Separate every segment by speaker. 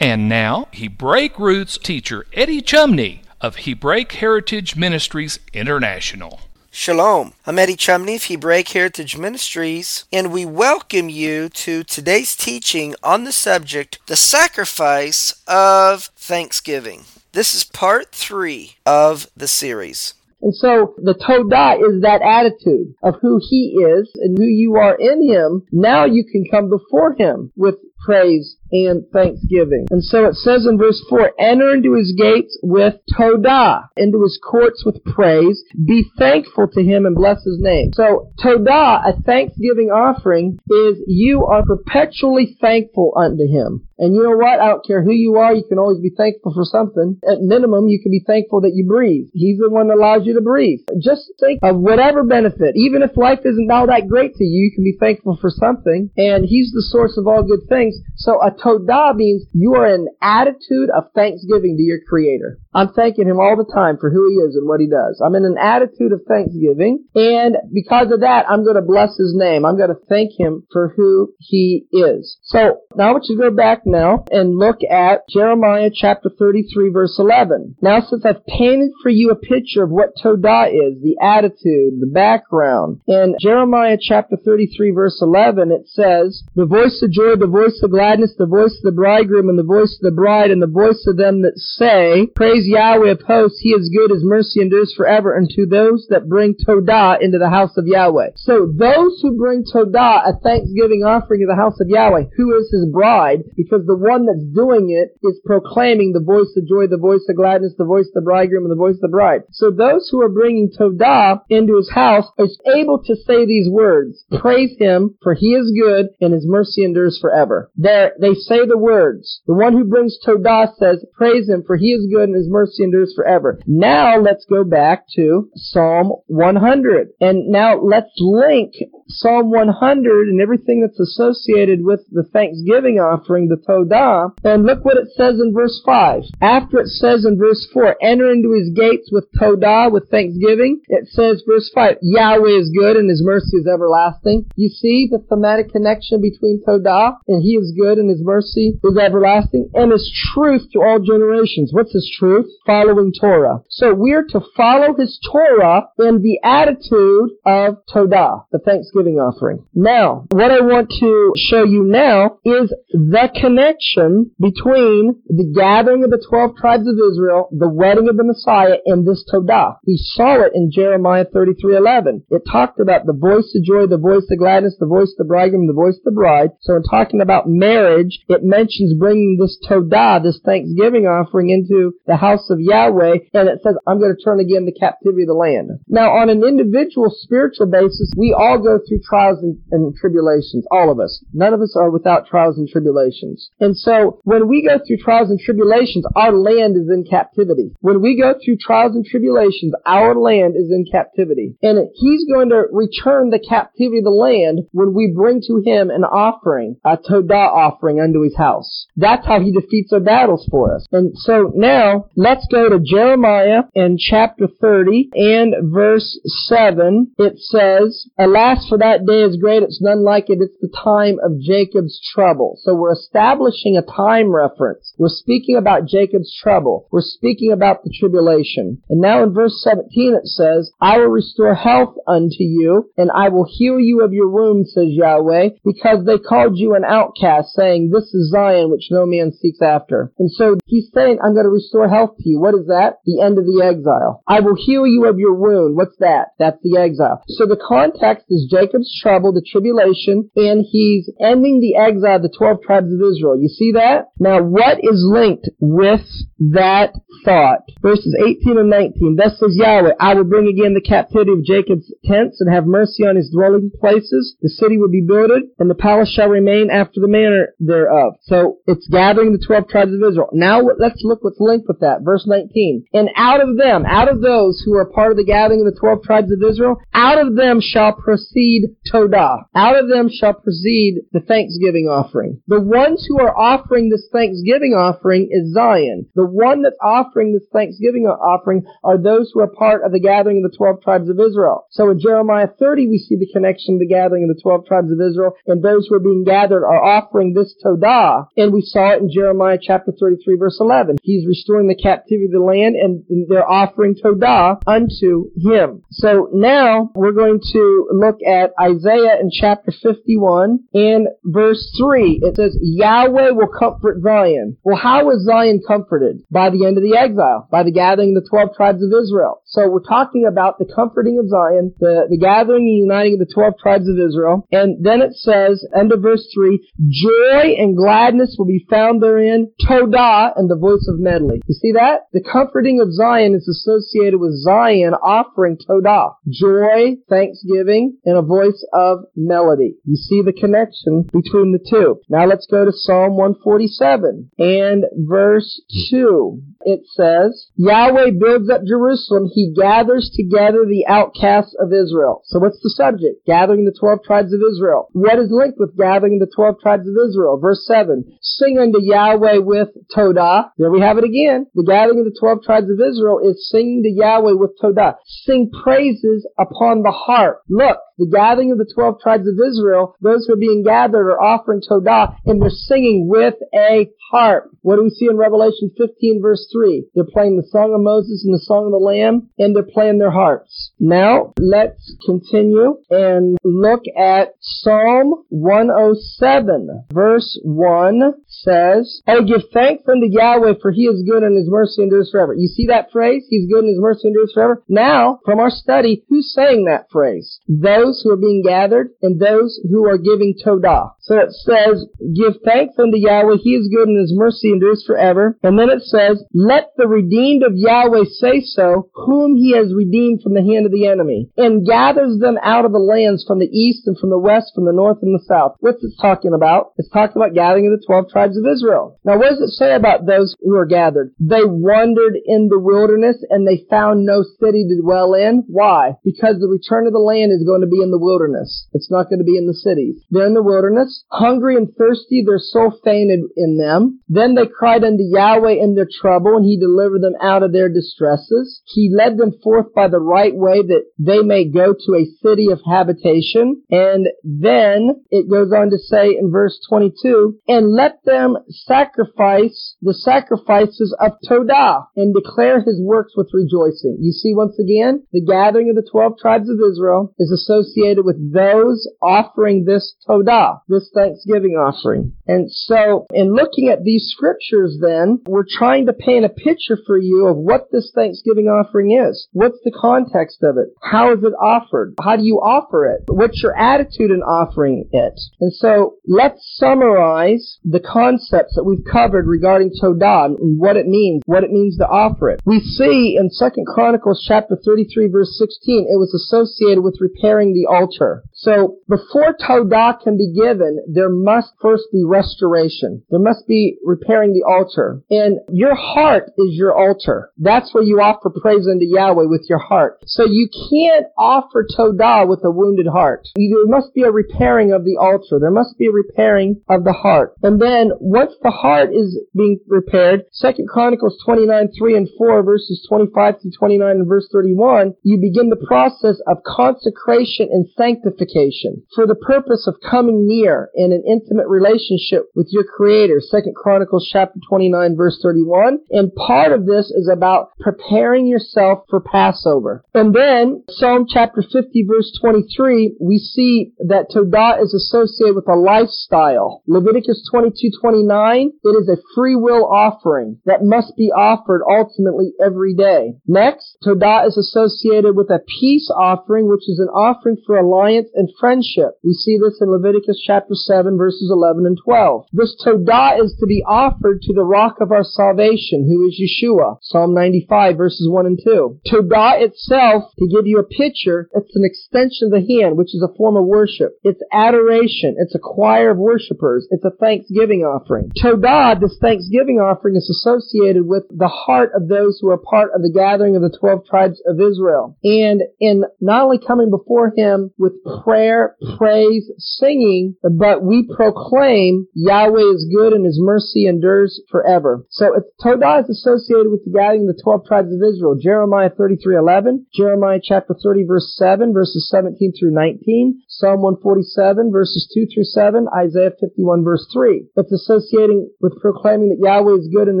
Speaker 1: And now, Hebraic roots teacher Eddie Chumney of Hebraic Heritage Ministries International.
Speaker 2: Shalom. I'm Eddie Chumney of Hebraic Heritage Ministries, and we welcome you to today's teaching on the subject, the sacrifice of Thanksgiving. This is part three of the series.
Speaker 3: And so the Todah is that attitude of who he is and who you are in him. Now you can come before him with praise and thanksgiving. And so it says in verse 4, enter into his gates with Todah, into his courts with praise, be thankful to him and bless his name. So Todah, a thanksgiving offering, is you are perpetually thankful unto him. And you know what? I don't care who you are, you can always be thankful for something. At minimum, you can be thankful that you breathe. He's the one that allows you to breathe. Just think of whatever benefit. Even if life isn't all that great to you, you can be thankful for something. And He's the source of all good things. So a todah means you are in an attitude of thanksgiving to your Creator. I'm thanking Him all the time for who He is and what He does. I'm in an attitude of thanksgiving. And because of that, I'm going to bless His name. I'm going to thank Him for who He is. So now I want you to go back now and look at Jeremiah chapter 33 verse 11. Now since I've painted for you a picture of what Todah is, the attitude, the background, in Jeremiah chapter 33 verse 11 it says, The voice of joy, the voice of gladness, the voice of the bridegroom, and the voice of the bride, and the voice of them that say, Praise Yahweh of hosts, He is good, His mercy endures forever, and to those that bring Todah into the house of Yahweh. So those who bring Todah, a thanksgiving offering to the house of Yahweh, who is His bride, because the one that's doing it is proclaiming the voice of joy, the voice of gladness, the voice of the bridegroom, and the voice of the bride. So those who are bringing Todah into his house are able to say these words, praise him, for he is good, and his mercy endures forever. There, they say the words. The one who brings Todah says, praise him, for he is good, and his mercy endures forever. Now let's go back to Psalm 100. And now let's link Psalm 100 and everything that's associated with the thanksgiving offering, the Todah. And look what it says in verse 5. After it says in verse 4, enter into his gates with Todah, with thanksgiving, it says verse 5, Yahweh is good and his mercy is everlasting. You see the thematic connection between Todah and he is good and his mercy is everlasting and his truth to all generations. What's his truth? Following Torah. So we're to follow his Torah in the attitude of Todah, the thanksgiving offering. Now, what I want to show you now is the connection between the gathering of the twelve tribes of Israel, the wedding of the Messiah, and this Todah. We saw it in Jeremiah 33:11. It talked about the voice of joy, the voice of gladness, the voice of the bridegroom, the voice of the bride. So in talking about marriage, it mentions bringing this Todah, this thanksgiving offering, into the house of Yahweh, and it says, "I'm going to turn again the captivity of the land." Now, on an individual spiritual basis, we all go through trials and, and tribulations. All of us. None of us are without trials and tribulations. And so when we go through trials and tribulations, our land is in captivity. When we go through trials and tribulations, our land is in captivity. And he's going to return the captivity of the land when we bring to him an offering, a Todah offering unto his house. That's how he defeats our battles for us. And so now let's go to Jeremiah in chapter 30 and verse 7. It says, Alas for that day is great. It's none like it. It's the time of Jacob's trouble. So we're establishing a time reference. We're speaking about Jacob's trouble. We're speaking about the tribulation. And now in verse 17 it says, I will restore health unto you, and I will heal you of your wounds, says Yahweh, because they called you an outcast, saying, This is Zion, which no man seeks after. And so he's saying, I'm going to restore health to you. What is that? The end of the exile. I will heal you of your wound. What's that? That's the exile. So the context is Jacob's trouble, the tribulation, and he's ending the exile of the 12 tribes of Israel. You see that? Now what is linked with that thought? Verses 18 and 19. Thus says Yahweh, I will bring again the captivity of Jacob's tents and have mercy on his dwelling places. The city will be builded and the palace shall remain after the manner thereof. So it's gathering the 12 tribes of Israel. Now let's look what's linked with that. Verse 19. And out of them, out of those who are part of the gathering of the 12 tribes of Israel, out of them shall proceed Todah. Out of them shall proceed the thanksgiving offering. The ones who are offering this thanksgiving offering is Zion. The one that's offering this thanksgiving offering are those who are part of the gathering of the 12 tribes of Israel. So in Jeremiah 30, we see the connection of the gathering of the 12 tribes of Israel, and those who are being gathered are offering this Todah. And we saw it in Jeremiah chapter 33 verse 11. He's restoring the captivity of the land, and they're offering Todah unto him. So now we're going to look at Isaiah in chapter 51 and verse 3. It says, Yahweh will comfort Zion. Well, how was Zion comforted? By the end of the exile, by the gathering of the 12 tribes of Israel. So we're talking about the comforting of Zion, the, the gathering and uniting of the 12 tribes of Israel. And then it says, end of verse 3, joy and gladness will be found therein, Todah and the voice of medley. You see that? The comforting of Zion is associated with Zion offering Todah. Joy, thanksgiving, and a voice of melody. You see the connection between the two. Now let's go to Psalm 147 and verse 2 it says, Yahweh builds up Jerusalem. He gathers together the outcasts of Israel. So what's the subject? Gathering the 12 tribes of Israel. What is linked with gathering the 12 tribes of Israel? Verse 7. Sing unto Yahweh with Todah. There we have it again. The gathering of the 12 tribes of Israel is singing to Yahweh with Todah. Sing praises upon the harp. Look, the gathering of the 12 tribes of Israel, those who are being gathered are offering Todah and they're singing with a harp. What do we see in Revelation 15 verse 3? They're playing the song of Moses and the song of the Lamb and they're playing their harps. Now, let's continue and look at Psalm 107 verse 1 says, Oh, give thanks unto Yahweh for he is good and his mercy endures forever. You see that phrase? He's good and his mercy endures forever? Now, from our study, who's saying that phrase? Those who are being gathered and those who are giving Todah. So it says, give thanks unto Yahweh, he is good and his mercy endures forever. And then it says, let the redeemed of Yahweh say so, whom he has redeemed from the hand of the enemy, and gathers them out of the lands from the east and from the west, from the north and the south. What's it talking about? It's talking about gathering of the twelve tribes of Israel. Now what does it say about those who are gathered? They wandered in the wilderness and they found no city to dwell in. Why? Because the return of the land is going to be in the wilderness. It's not going to be in the cities. They're in the wilderness, hungry and thirsty. Their soul fainted in them. Then they cried unto Yahweh in their trouble, and he delivered them out of their distresses. He led them forth by the right way that they may go to a city of habitation. And then it goes on to say in verse 22, and let them sacrifice the sacrifices of Todah and declare his works with rejoicing. You see once again, the gathering of the 12 tribes of Israel is associated associated with those offering this Todah, this Thanksgiving offering. And so, in looking at these scriptures then, we're trying to paint a picture for you of what this Thanksgiving offering is. What's the context of it? How is it offered? How do you offer it? What's your attitude in offering it? And so, let's summarize the concepts that we've covered regarding Todah and what it means, what it means to offer it. We see in 2 Chronicles chapter 33 verse 16, it was associated with repairing the altar. So before Todah can be given, there must first be restoration. There must be repairing the altar. And your heart is your altar. That's where you offer praise unto Yahweh with your heart. So you can't offer Todah with a wounded heart. There must be a repairing of the altar. There must be a repairing of the heart. And then once the heart is being repaired, Second Chronicles 29, 3 and 4, verses 25 through 29 and verse 31, you begin the process of consecration and sanctification for the purpose of coming near in an intimate relationship with your Creator. Second Chronicles chapter 29, verse 31. And part of this is about preparing yourself for Passover. And then Psalm chapter 50, verse 23, we see that Todah is associated with a lifestyle. Leviticus 22:29, it is a free will offering that must be offered ultimately every day. Next, Todah is associated with a peace offering, which is an offering for alliance and friendship. We see this in Leviticus chapter 7 verses 11 and 12. This Todah is to be offered to the rock of our salvation, who is Yeshua. Psalm 95 verses 1 and 2. Todah itself, to give you a picture, it's an extension of the hand, which is a form of worship. It's adoration. It's a choir of worshipers. It's a thanksgiving offering. Todah, this thanksgiving offering, is associated with the heart of those who are part of the gathering of the twelve tribes of Israel. And in not only coming before Him with prayer, praise, singing, but we proclaim Yahweh is good and His mercy endures forever. So Todah is associated with the gathering of the twelve tribes of Israel. Jeremiah 33:11, Jeremiah chapter 30 verse 7, verses 17 through 19, Psalm 147 verses 2 through 7, Isaiah 51 verse 3. It's associating with proclaiming that Yahweh is good and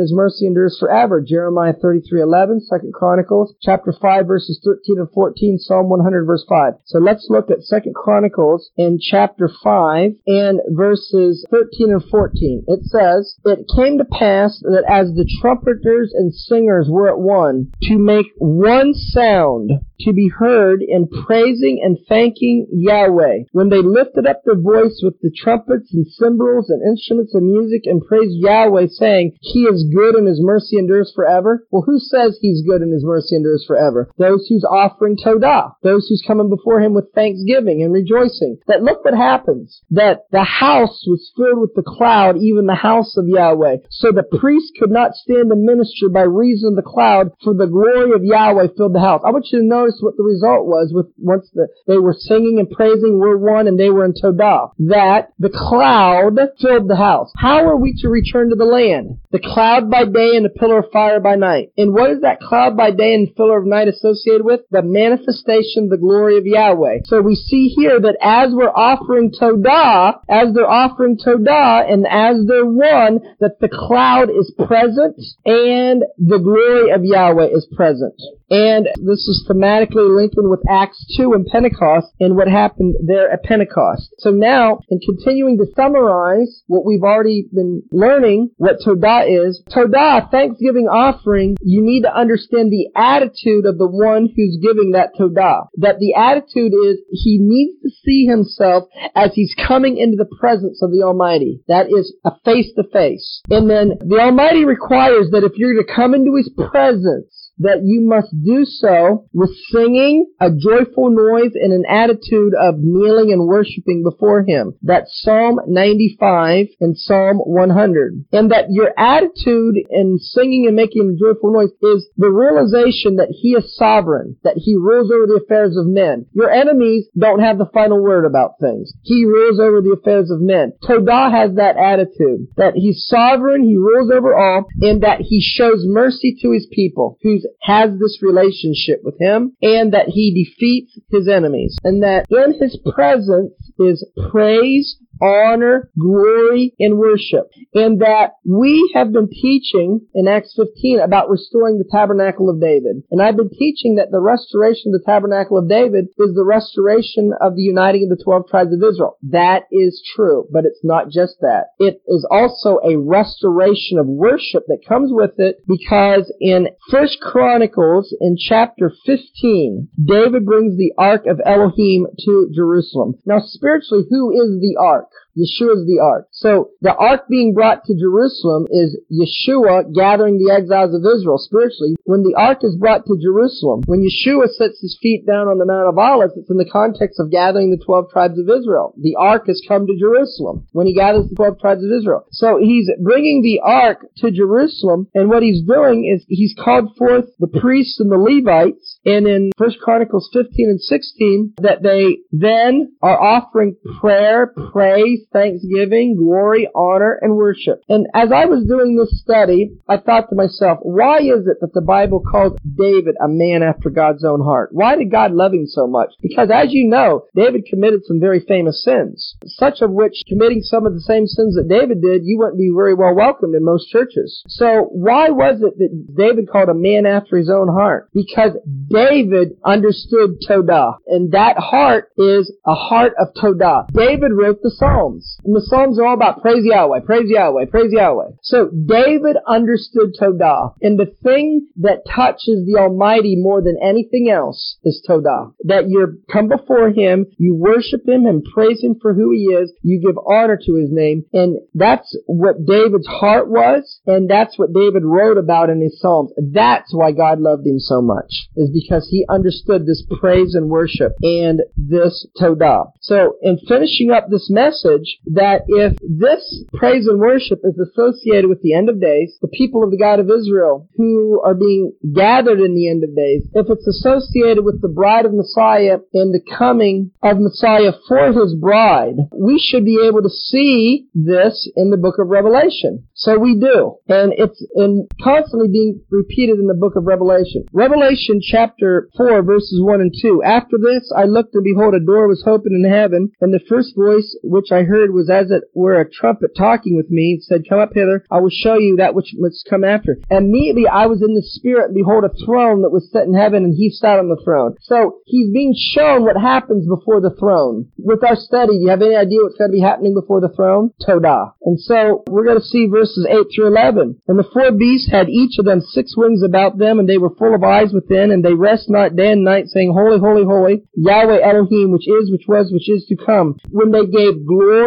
Speaker 3: his mercy endures forever. Jeremiah 33:11, 2 Chronicles chapter 5 verses 13 and 14, Psalm 100 verse 5. So let's look at 2 Chronicles in chapter 5 and verses 13 and 14. It says, It came to pass that as the trumpeters and singers were at one, to make one sound to be heard in praising and thanking Yahweh. When they lifted up their voice with the trumpets and cymbals and instruments of music and praised Yahweh, saying, He is good and His mercy endures forever. Well, who says He's good and His mercy endures forever? Those who's offering Todah. Those who's coming before Him with thanksgiving and rejoicing. That look what happens. That the house was filled with the cloud, even the house of Yahweh. So the priest could not stand to minister by reason of the cloud, for the glory of Yahweh filled the house. I want you to notice what the result was with once the, they were singing and praising were one and they were in Todah. That the cloud filled the house. How are we to return to the land? The cloud by day and the pillar of fire by night. And what is that cloud by day and pillar of night associated with? The manifestation the glory of Yahweh. So we see here that as we're offering Todah, as they're offering Todah, and as they're one, that the cloud is present and the glory of Yahweh is present. And this is thematically linking with Acts 2 and Pentecost and what happened there at Pentecost. So now, in continuing to summarize what we've already been learning, what Todah is, Todah, thanksgiving offering, you need to understand the attitude of the one who's giving that Todah. That the attitude is he needs to see himself as he's coming into the presence of the Almighty. That is a face to face. And then the Almighty requires that if you're to come into his presence, that you must do so with singing, a joyful noise, and an attitude of kneeling and worshiping before Him. That's Psalm 95 and Psalm 100. And that your attitude in singing and making a joyful noise is the realization that He is sovereign, that He rules over the affairs of men. Your enemies don't have the final word about things. He rules over the affairs of men. Todah has that attitude, that He's sovereign, He rules over all, and that He shows mercy to His people, whose has this relationship with him and that he defeats his enemies and that in his presence is praise, honor, glory, and worship. And that we have been teaching in Acts 15 about restoring the tabernacle of David. And I've been teaching that the restoration of the tabernacle of David is the restoration of the uniting of the 12 tribes of Israel. That is true, but it's not just that. It is also a restoration of worship that comes with it because in First Chronicles in chapter 15, David brings the ark of Elohim to Jerusalem. Now spiritually, who is the ark? up Yeshua is the ark. So the ark being brought to Jerusalem is Yeshua gathering the exiles of Israel spiritually. When the ark is brought to Jerusalem, when Yeshua sets his feet down on the Mount of Olives, it's in the context of gathering the 12 tribes of Israel. The ark has come to Jerusalem when he gathers the 12 tribes of Israel. So he's bringing the ark to Jerusalem, and what he's doing is he's called forth the priests and the Levites, and in 1 Chronicles 15 and 16, that they then are offering prayer, praise, thanksgiving, glory, honor, and worship. And as I was doing this study, I thought to myself, why is it that the Bible calls David a man after God's own heart? Why did God love him so much? Because as you know, David committed some very famous sins, such of which committing some of the same sins that David did, you wouldn't be very well welcomed in most churches. So why was it that David called a man after his own heart? Because David understood Todah, and that heart is a heart of Todah. David wrote the Psalms, and the Psalms are all about praise Yahweh, praise Yahweh, praise Yahweh. So David understood Todah, and the thing that touches the Almighty more than anything else is Todah. That you come before Him, you worship Him and praise Him for who He is, you give honor to His name, and that's what David's heart was, and that's what David wrote about in his Psalms. That's why God loved him so much, is because he understood this praise and worship and this Todah. So, in finishing up this message, that if this praise and worship is associated with the end of days, the people of the God of Israel who are being gathered in the end of days, if it's associated with the bride of Messiah and the coming of Messiah for his bride, we should be able to see this in the book of Revelation. So we do. And it's in constantly being repeated in the book of Revelation. Revelation chapter 4 verses 1 and 2. After this I looked and behold a door was opened in heaven, and the first voice which I heard was as it were a trumpet talking with me, and said, Come up hither, I will show you that which must come after. And immediately I was in the spirit, and behold a throne that was set in heaven, and he sat on the throne. So he's being shown what happens before the throne. With our study, do you have any idea what's going to be happening before the throne? Todah. And so we're going to see verses 8 through 11. And the four beasts had each of them six wings about them, and they were full of eyes within, and they rest not day and night, saying, Holy, holy, holy, Yahweh Elohim, which is, which was, which is to come. When they gave glory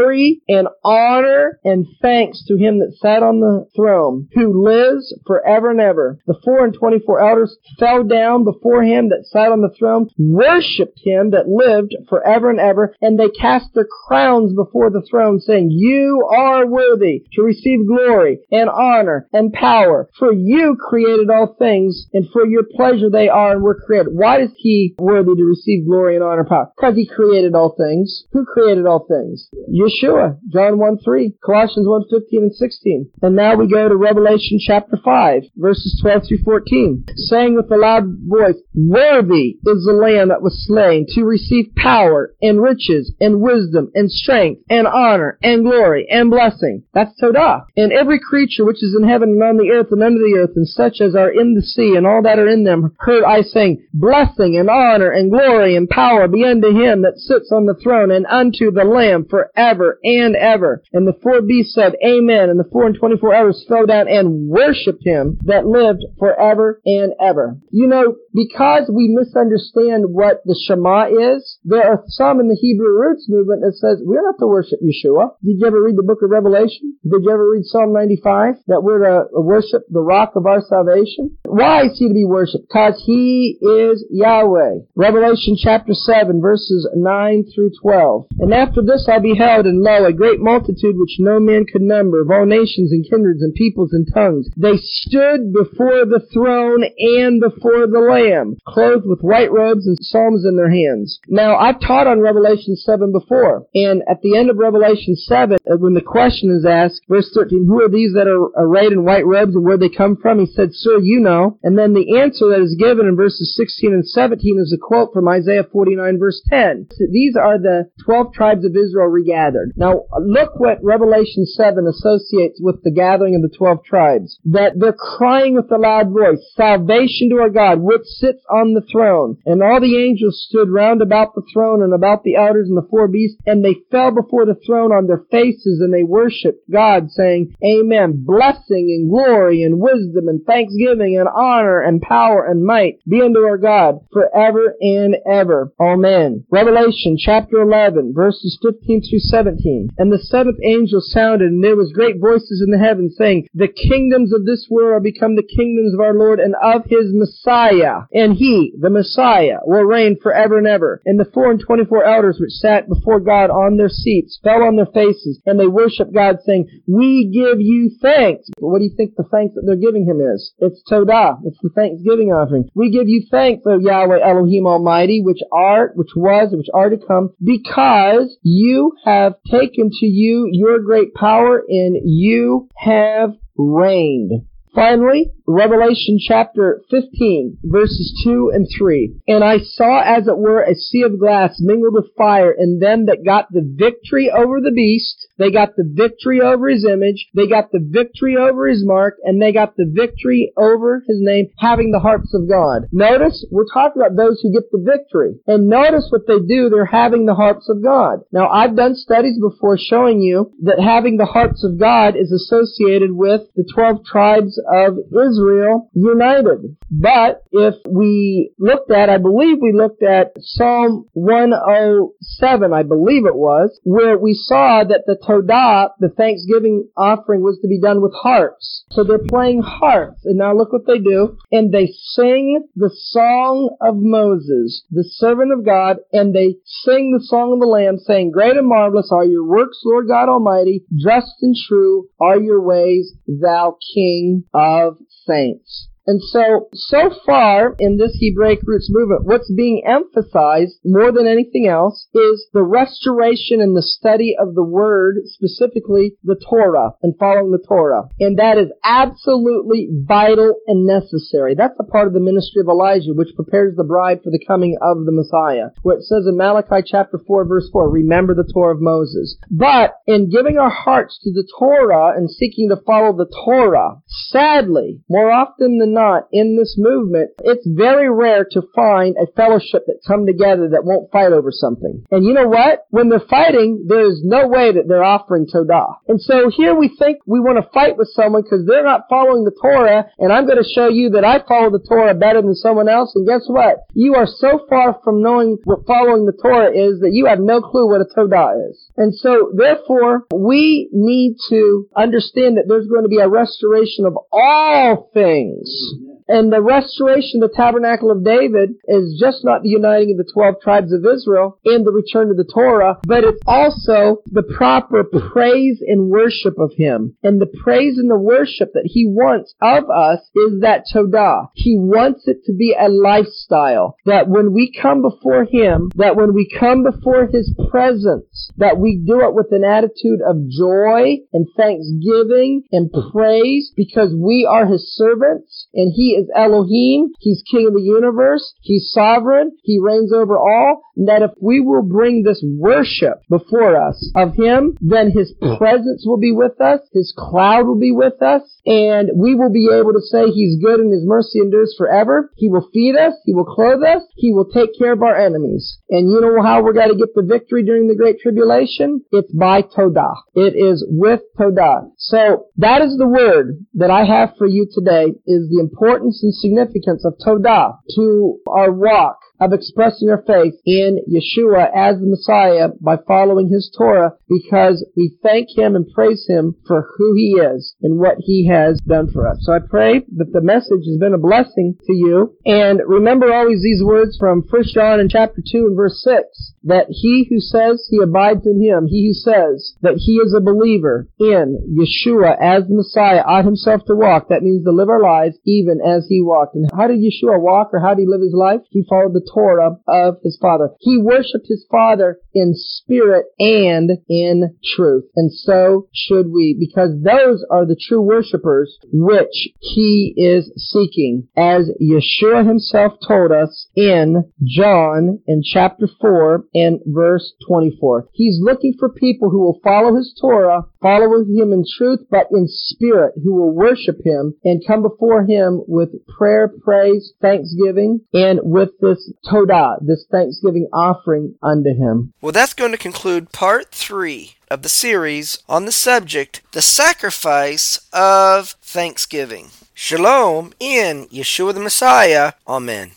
Speaker 3: and honor and thanks to him that sat on the throne, who lives forever and ever. The four and twenty-four elders fell down before him that sat on the throne, worshipped him that lived forever and ever, and they cast their crowns before the throne, saying, You are worthy to receive glory glory and honor and power. For you created all things, and for your pleasure they are and were created. Why is he worthy to receive glory and honor and power? Because he created all things. Who created all things? Yeshua. John 1 3. Colossians 1 15 and 16. And now we go to Revelation chapter 5, verses 12 through 14. Saying with a loud voice, Worthy is the Lamb that was slain to receive power and riches and wisdom and strength and honor and glory and blessing. That's Todah. And every creature which is in heaven and on the earth and under the earth, and such as are in the sea, and all that are in them, heard I saying, Blessing and honor and glory and power be unto him that sits on the throne, and unto the Lamb for ever and ever. And the four beasts said, Amen. And the four and twenty-four elders fell down and worshipped him that lived forever and ever. You know, because we misunderstand what the Shema is, there are some in the Hebrew roots movement that says, we're not to worship Yeshua. Did you ever read the book of Revelation? Did you ever read Psalm Psalm 95 that we're to worship the rock of our salvation? Why is he to be worshiped? Because he is Yahweh. Revelation chapter 7 verses 9 through 12. And after this I beheld, and lo, a great multitude which no man could number, of all nations and kindreds and peoples and tongues. They stood before the throne and before the Lamb, clothed with white robes and psalms in their hands. Now, I've taught on Revelation 7 before, and at the end of Revelation 7, uh, when the question is asked, verse 13, who are these that are arrayed in white robes and where they come from? He said, Sir, you know. And then the answer that is given in verses 16 and 17 is a quote from Isaiah 49 verse 10. These are the 12 tribes of Israel regathered. Now, look what Revelation 7 associates with the gathering of the 12 tribes. That they're crying with a loud voice, salvation to our God, which sits on the throne. And all the angels stood round about the throne and about the elders and the four beasts, and they fell before the throne on their faces, and they worshipped God, saying, Amen. Blessing and glory and wisdom and thanksgiving and honor and power and might be unto our God forever and ever. Amen. Revelation chapter 11, verses 15 through 17. And the seventh angel sounded, and there was great voices in the heavens saying, The kingdoms of this world are become the kingdoms of our Lord and of his Messiah. And he, the Messiah, will reign forever and ever. And the four and twenty-four elders which sat before God on their seats fell on their faces, and they worshiped God, saying, We give you thanks. But what do you think the thanks that they're giving him is? It's Todah. It's the thanksgiving offering. We give you thanks, O Yahweh Elohim Almighty, which art, which was, which are to come, because you have taken to you your great power, and you have reigned. Finally, Revelation chapter 15, verses 2 and 3. And I saw as it were a sea of glass mingled with fire, and them that got the victory over the beast, they got the victory over his image, they got the victory over his mark, and they got the victory over his name, having the harps of God. Notice, we're talking about those who get the victory. And notice what they do, they're having the harps of God. Now, I've done studies before showing you that having the harps of God is associated with the 12 tribes of Israel united. But if we looked at, I believe we looked at Psalm 107, I believe it was, where we saw that the Todah, the thanksgiving offering, was to be done with harps. So they're playing harps. And now look what they do. And they sing the song of Moses, the servant of God, and they sing the song of the Lamb, saying, Great and marvelous are your works, Lord God Almighty. Just and true are your ways, thou King of saints. And so, so far in this Hebraic roots movement, what's being emphasized more than anything else is the restoration and the study of the Word, specifically the Torah and following the Torah. And that is absolutely vital and necessary. That's a part of the ministry of Elijah, which prepares the bride for the coming of the Messiah. Where it says in Malachi chapter 4 verse 4, remember the Torah of Moses. But in giving our hearts to the Torah and seeking to follow the Torah, sadly, more often than not in this movement, it's very rare to find a fellowship that come together that won't fight over something. And you know what? When they're fighting, there's no way that they're offering Todah. And so here we think we want to fight with someone because they're not following the Torah, and I'm going to show you that I follow the Torah better than someone else. And guess what? You are so far from knowing what following the Torah is that you have no clue what a Todah is. And so, therefore, we need to understand that there's going to be a restoration of all things. And the restoration of the tabernacle of David is just not the uniting of the 12 tribes of Israel and the return to the Torah, but it's also the proper praise and worship of Him. And the praise and the worship that He wants of us is that Todah. He wants it to be a lifestyle. That when we come before Him, that when we come before His presence, that we do it with an attitude of joy and thanksgiving and praise because we are His servants and He is Elohim. He's King of the universe. He's sovereign. He reigns over all. And that if we will bring this worship before us of Him, then His mm. presence will be with us. His cloud will be with us. And we will be able to say He's good and His mercy endures forever. He will feed us. He will clothe us. He will take care of our enemies. And you know how we're going to get the victory during the Great Tribulation? It's by Todah. It is with Todah. So that is the word that I have for you today is the importance and significance of Todah to our walk of expressing our faith in Yeshua as the Messiah by following His Torah because we thank Him and praise Him for who He is and what He has done for us. So I pray that the message has been a blessing to you. And remember always these words from 1 John in chapter 2 and verse 6 that he who says he abides in him, he who says that he is a believer in Yeshua as the Messiah ought himself to walk. That means to live our lives even as he walked. And how did Yeshua walk or how did he live his life? He followed the Torah of his Father. He worshiped his Father in spirit and in truth. And so should we, because those are the true worshipers which he is seeking. As Yeshua himself told us in John in chapter 4 and verse 24. He's looking for people who will follow his Torah follow him in truth, but in spirit, who will worship him and come before him with prayer, praise, thanksgiving, and with this todah, this thanksgiving offering unto him.
Speaker 2: Well, that's going to conclude part three of the series on the subject, the sacrifice of thanksgiving. Shalom in Yeshua the Messiah. Amen.